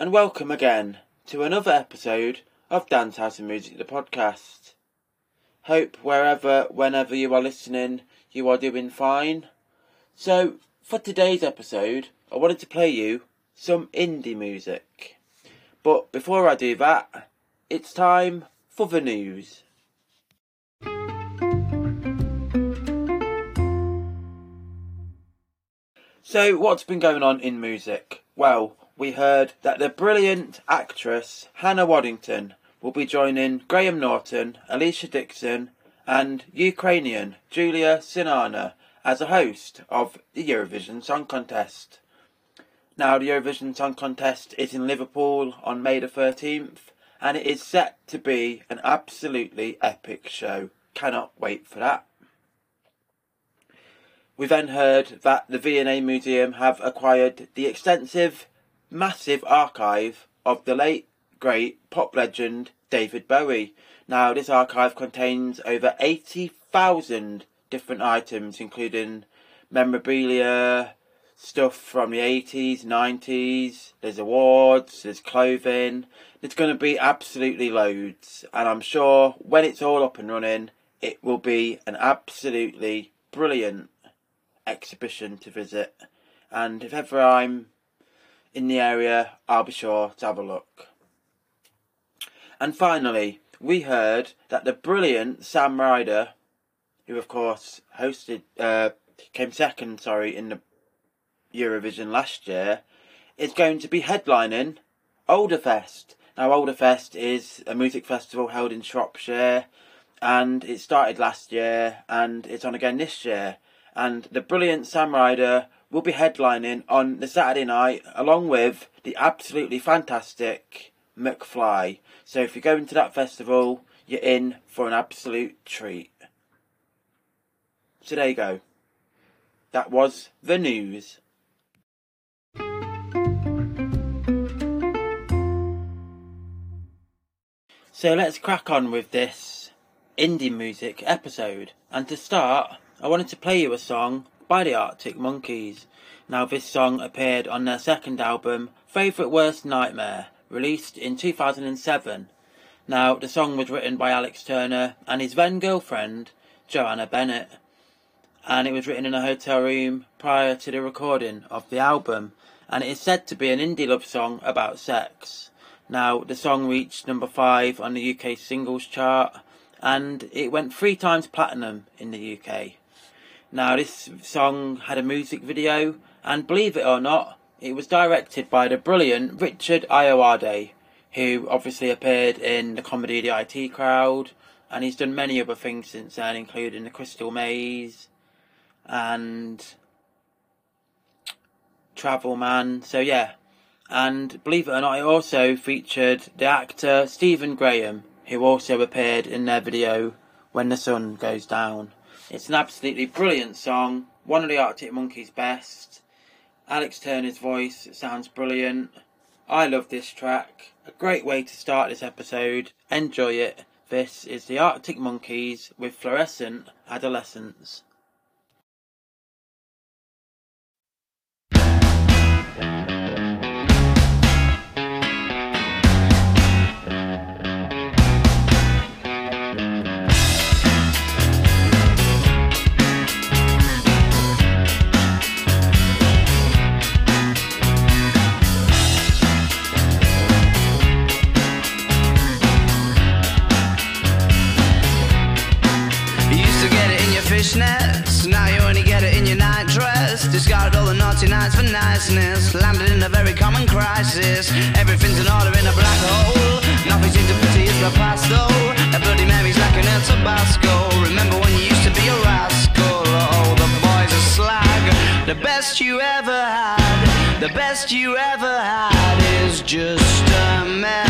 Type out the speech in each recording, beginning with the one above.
And welcome again to another episode of Dance House and Music, the podcast. Hope wherever, whenever you are listening, you are doing fine. So, for today's episode, I wanted to play you some indie music. But before I do that, it's time for the news. So, what's been going on in music? Well, we heard that the brilliant actress Hannah Waddingham will be joining Graham Norton, Alesha Dixon, and Ukrainian Julia Sanina as a host of the Eurovision Song Contest. Now, the Eurovision Song Contest is in Liverpool on May the 13th, and it is set to be an absolutely epic show. Cannot wait for that. We then heard that the V&A Museum have acquired the extensive, massive archive of the late, great pop legend David Bowie. Now, this archive contains over 80,000 different items, including memorabilia, stuff from the 80s, 90s, there's awards, there's clothing. There's going to be absolutely loads, and I'm sure when it's all up and running, it will be an absolutely brilliant exhibition to visit. And if ever I'm in the area, I'll be sure to have a look. And finally, we heard that the brilliant Sam Ryder, who of course hosted, uh, came second, sorry, in the Eurovision last year, is going to be headlining Olderfest. Now, Olderfest is a music festival held in Shropshire, and it started last year, and it's on again this year. And the brilliant Sam Ryder will be headlining on the Saturday night, along with the absolutely fantastic McFly. So if you're going to that festival, you're in for an absolute treat. So there you go. That was the news. So let's crack on with this indie music episode. And to start, I wanted to play you a song by the Arctic Monkeys. Now, this song appeared on their second album, Favourite Worst Nightmare, released in 2007. Now, the song was written by Alex Turner and his then girlfriend, Joanna Bennett. And it was written in a hotel room prior to the recording of the album. And it is said to be an indie love song about sex. Now, the song reached number 5 on the UK singles chart and it went three times platinum in the UK. Now, this song had a music video, and believe it or not, it was directed by the brilliant Richard Ayoade, who obviously appeared in the comedy The IT Crowd, and he's done many other things since then, including The Crystal Maze and Travel Man. So, yeah. And believe it or not, it also featured the actor Stephen Graham, who also appeared in their video When the Sun Goes Down. It's an absolutely brilliant song, one of the Arctic Monkeys' best. Alex Turner's voice sounds brilliant. I love this track. A great way to start this episode. Enjoy it. This is the Arctic Monkeys with Fluorescent Adolescence. Now you only get it in your night dress. Discarded all the naughty nights for niceness. Landed in a very common crisis. Everything's in order in a black hole. Nothing seems to pity is the past though. A Bloody Mary's like an El Tabasco. Remember when you used to be a rascal? Oh, the boys are slag. The best you ever had. The best you ever had is just a memory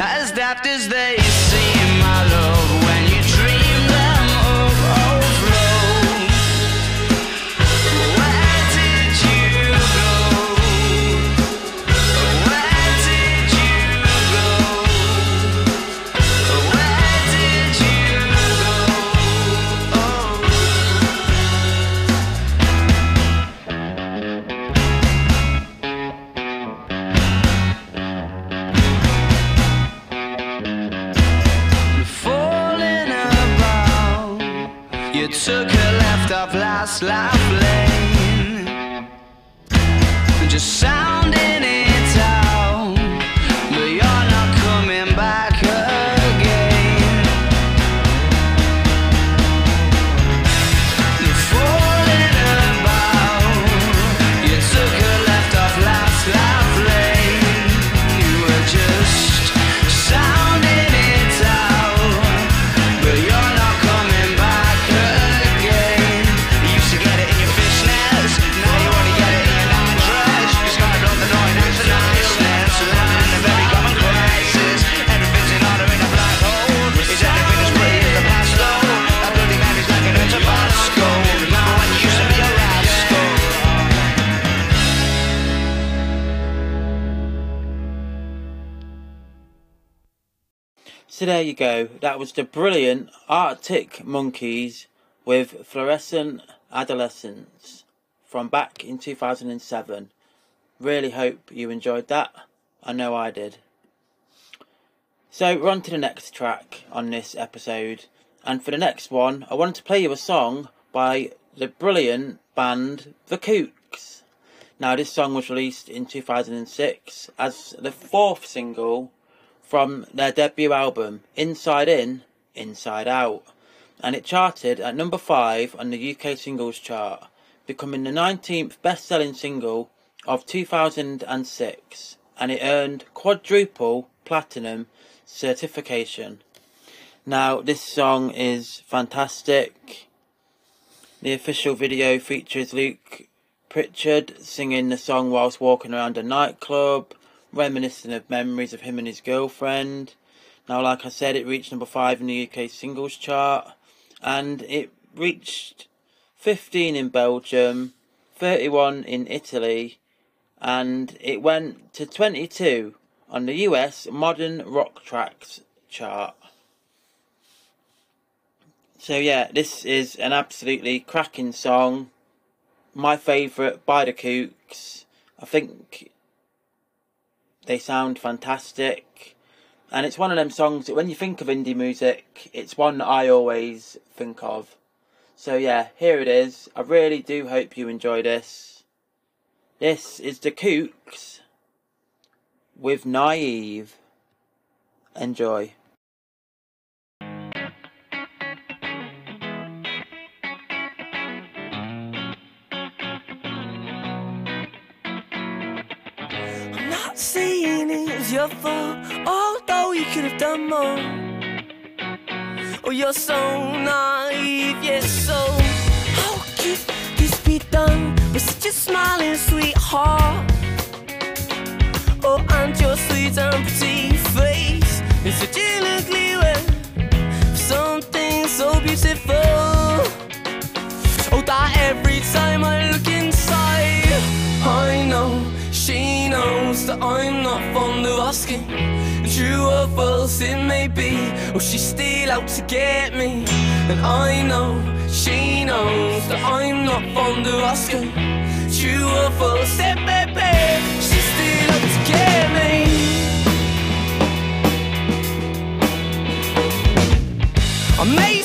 as You took a left off last life lane. Just So there you go. That was the brilliant Arctic Monkeys with Fluorescent Adolescence from back in 2007. Really hope you enjoyed that. I know I did. So we're on to the next track on this episode. And for the next one, I wanted to play you a song by the brilliant band The Kooks. Now, this song was released in 2006 as the fourth single from their debut album, Inside In, Inside Out, and it charted at number 5 on the UK singles chart, becoming the 19th best selling single of 2006, and it earned quadruple platinum certification. Now, this song is fantastic. The official video features Luke Pritchard singing the song whilst walking around a nightclub, reminiscing of memories of him and his girlfriend. Now, like I said, it reached number 5 in the UK singles chart, and it reached 15 in Belgium, 31 in Italy, and it went to 22 on the US Modern Rock Tracks chart. So yeah, this is an absolutely cracking song. My favourite by the Kooks. I think they sound fantastic. And it's one of them songs that when you think of indie music, it's one I always think of. So yeah, here it is. I really do hope you enjoy this. This is the Kooks with Naive. Enjoy. Was your fault, although you could have done more. Oh, you're so naive, yes, so how could this be done with such a smiling sweetheart? Oh, and your sweet and pretty face is such an ugly way something so beautiful. Oh, that every time I look I'm not fond of asking. True or false it may be, or she's still out to get me. And I know she knows that I'm not fond of asking. True or false it may be, she's still out to get me. I may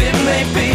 it may be.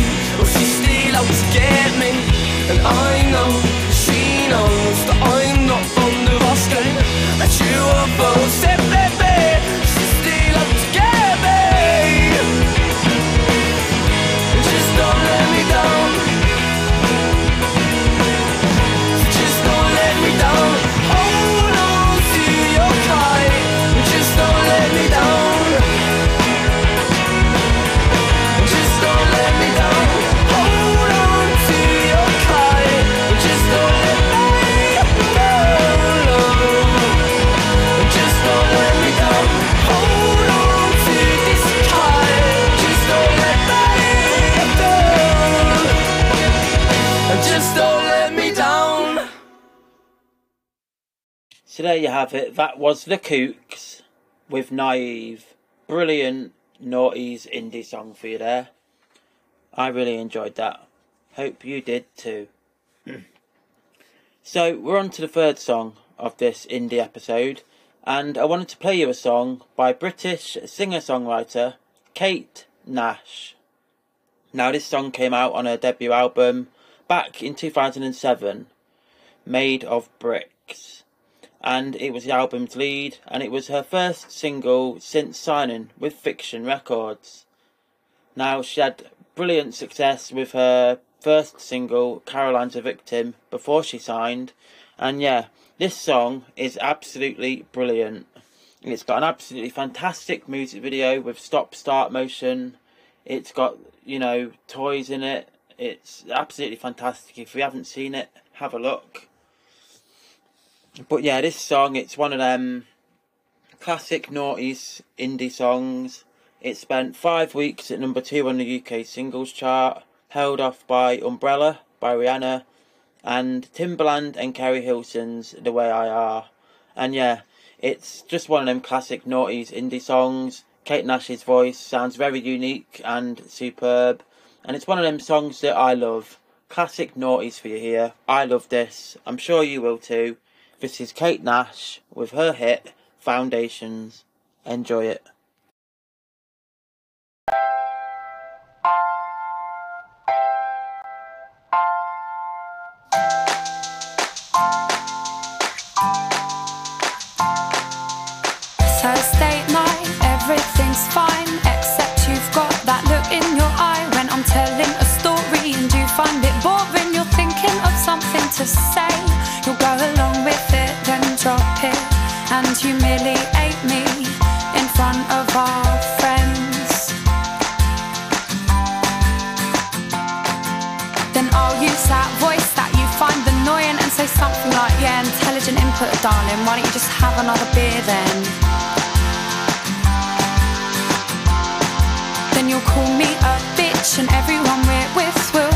So there you have it. That was The Kooks with Naive. Brilliant noughties indie song for you there. I really enjoyed that. Hope you did too. so we're on to the third song of this indie episode, and I wanted to play you a song by British singer-songwriter Kate Nash. Now this song came out on her debut album back in 2007, Made of Bricks, and it was the album's lead, and it was her first single since signing with Fiction Records. Now she had brilliant success with her first single, Caroline's a Victim, before she signed. And yeah, this song is absolutely brilliant. It's got an absolutely fantastic music video with stop start motion. It's got, you know, toys in it. It's absolutely fantastic. If you haven't seen it, have a look. But yeah, this song, it's one of them classic noughties indie songs. It spent five weeks at number two on the UK singles chart, held off by Umbrella by Rihanna, and Timbaland and Keri Hilson's The Way I Are. And yeah, it's just one of them classic noughties indie songs. Kate Nash's voice sounds very unique and superb, and it's one of them songs that I love. Classic noughties for you here. I love this. I'm sure you will too. This is Kate Nash with her hit Foundations. Enjoy it. Thursday night, everything's fine, except you've got that look in your eye when I'm telling a story and you find it boring. You're thinking of something to say, darling. Why don't you just have another beer then? Then you'll call me a bitch, and everyone we're with will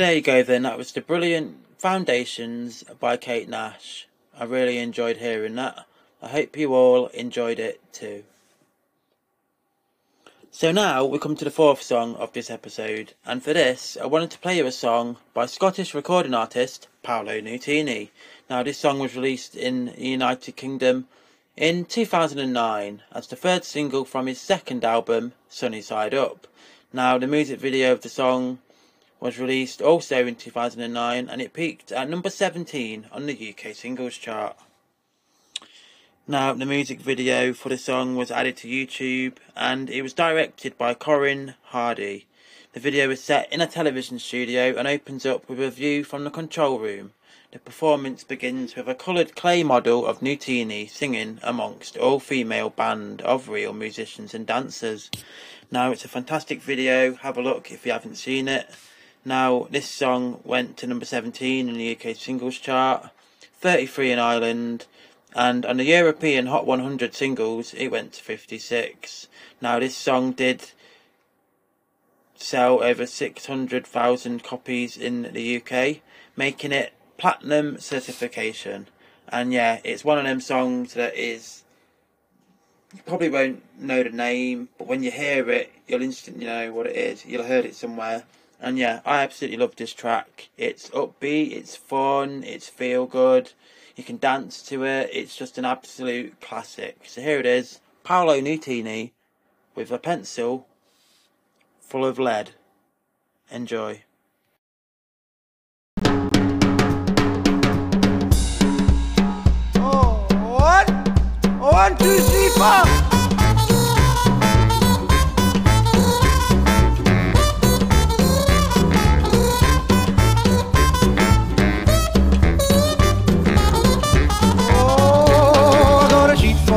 there you go then, that was the brilliant Foundations by Kate Nash. I really enjoyed hearing that. I hope you all enjoyed it too. So now we come to the fourth song of this episode, and for this I wanted to play you a song by Scottish recording artist Paolo Nutini. Now this song was released in the United Kingdom in 2009 as the third single from his second album, Sunny Side Up. Now the music video of the song was released also in 2009 and it peaked at number 17 on the UK singles chart. Now, the music video for the song was added to YouTube and it was directed by Corin Hardy. The video is set in a television studio and opens up with a view from the control room. The performance begins with a coloured clay model of Nutini singing amongst all female band of real musicians and dancers. Now, it's a fantastic video, have a look if you haven't seen it. Now, this song went to number 17 in the UK singles chart, 33 in Ireland, and on the European Hot 100 singles, it went to 56. Now, this song did sell over 600,000 copies in the UK, making it platinum certification. And yeah, it's one of them songs that is. You probably won't know the name, but when you hear it, you'll instantly know what it is. You'll have heard it somewhere. And yeah, I absolutely love this track. It's upbeat, it's fun, it's feel good. You can dance to it. It's just an absolute classic. So here it is, Paolo Nutini with a pencil full of lead. Enjoy. Oh, one, one, two, three, four.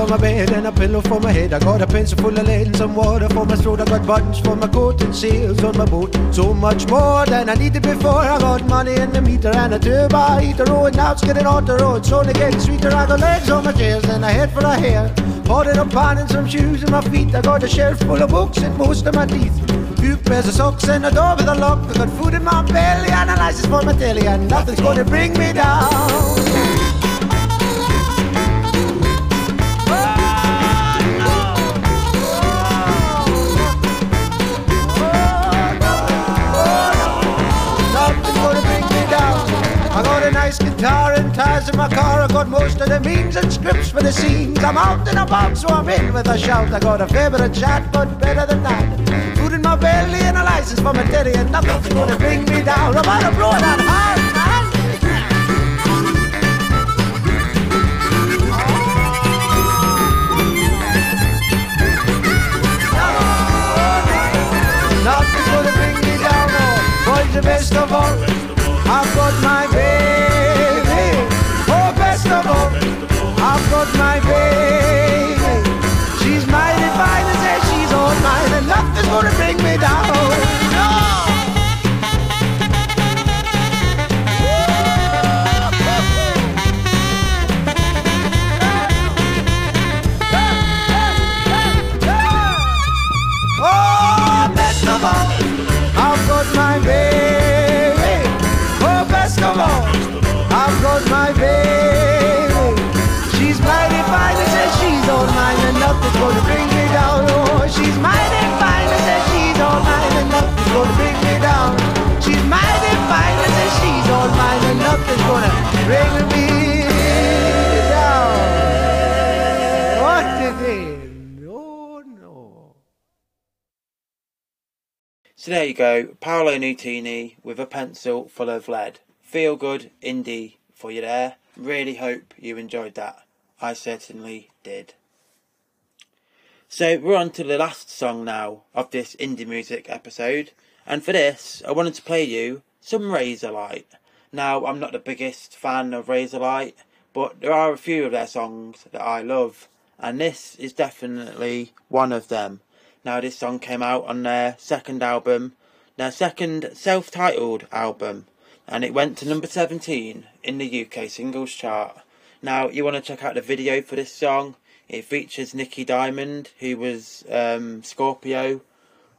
For my bed and a pillow for my head. I got a pencil full of lead and some water for my throat. I got buttons for my coat and sails on my boat. So much more than I needed before. I got money in the meter and a turbo heater. Oh, and now it's getting on the road. So only getting sweeter. I got legs on my chairs and a head for a hair. Holding a pan and some shoes in my feet. I got a shelf full of books and most of my teeth. Few pairs of socks and a door with a lock. I got food in my belly, analyzes for my telly, and nothing's gonna bring me down. Guitar and in my car. I got most of the means and scripts for the scenes. I'm out and about, so I'm in with a shout. I got a fair bit chat, but better than that. Food in my belly and a license for my teddy, and nothing's gonna bring me down. I'm out of blow that hard, So there you go, Paolo Nutini with a pencil full of lead. Feel good indie for you there. Really hope you enjoyed that. I certainly did. So we're on to the last song now of this indie music episode, and for this I wanted to play you some Razorlight. Now I'm not the biggest fan of Razorlight, but there are a few of their songs that I love, and this is definitely one of them. Now, this song came out on their second album, their second self titled album, and it went to number 17 in the UK singles chart. Now, you want to check out the video for this song? It features Nikki Diamond, who was um, Scorpio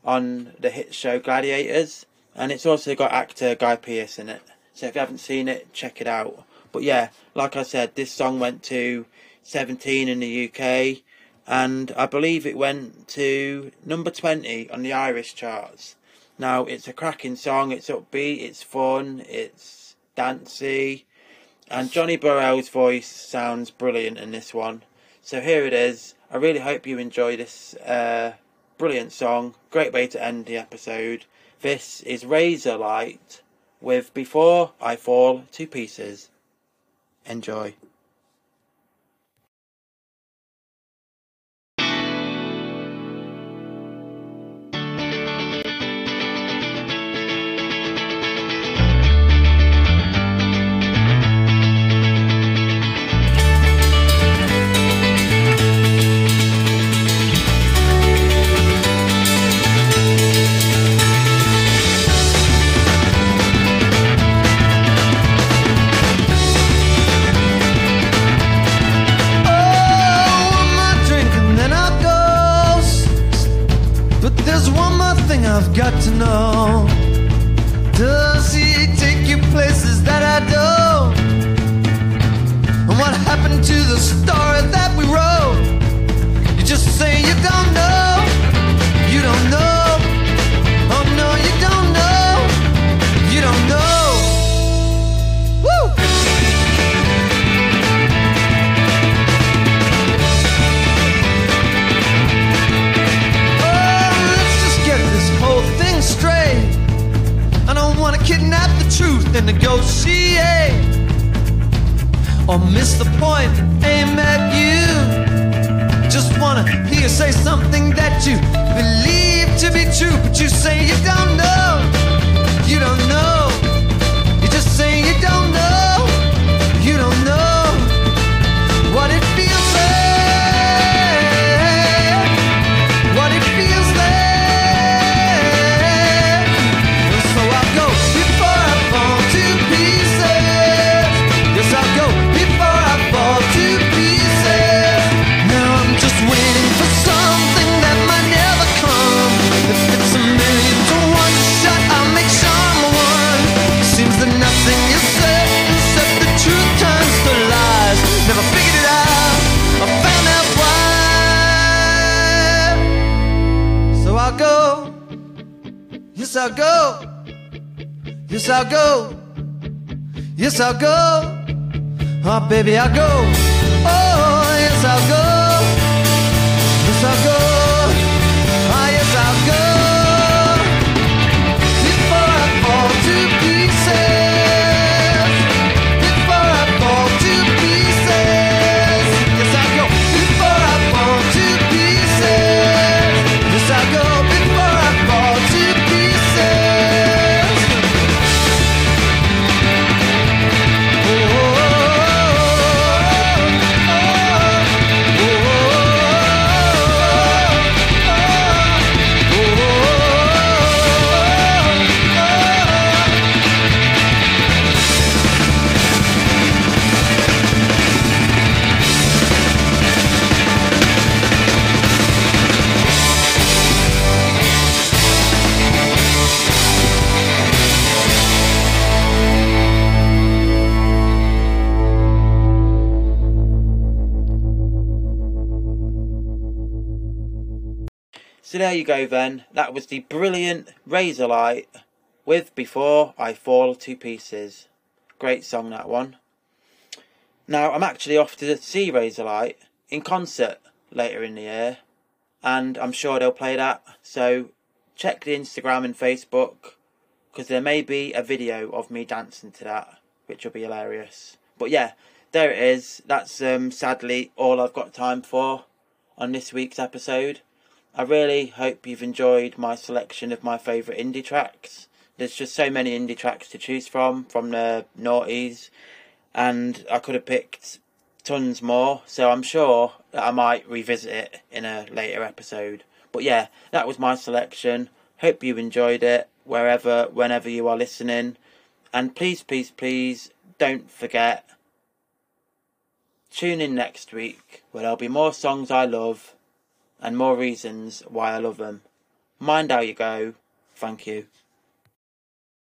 on the hit show Gladiators, and it's also got actor Guy Pearce in it. So if you haven't seen it, check it out. But yeah, like I said, this song went to 17 in the UK, and I believe it went to number 20 on the Irish charts. Now, it's a cracking song, it's upbeat, it's fun, it's dancey, and Johnny Borrell's voice sounds brilliant in this one. So here it is. I really hope you enjoy this uh, brilliant song. Great way to end the episode. This is Razorlight with Before I Fall to Pieces. Enjoy. Yes, I'll go. Yes, I'll go. Oh, baby, I'll go. Oh, yes, I'll go. You go then. That was the brilliant Razorlight with Before I Fall to Pieces. Great song that one. Now I'm actually off to see Razorlight in concert later in the year and I'm sure they'll play that. So check the Instagram and Facebook because there may be a video of me dancing to that which will be hilarious. But yeah, there it is. That's um, sadly all I've got time for on this week's episode. I really hope you've enjoyed my selection of my favourite indie tracks. There's just so many indie tracks to choose from, from the noughties, and I could have picked tons more, so I'm sure that I might revisit it in a later episode. But yeah, that was my selection. Hope you enjoyed it, wherever, whenever you are listening. And please, please, please don't forget, tune in next week where there'll be more songs I love and more reasons why I love them. Mind how you go. Thank you.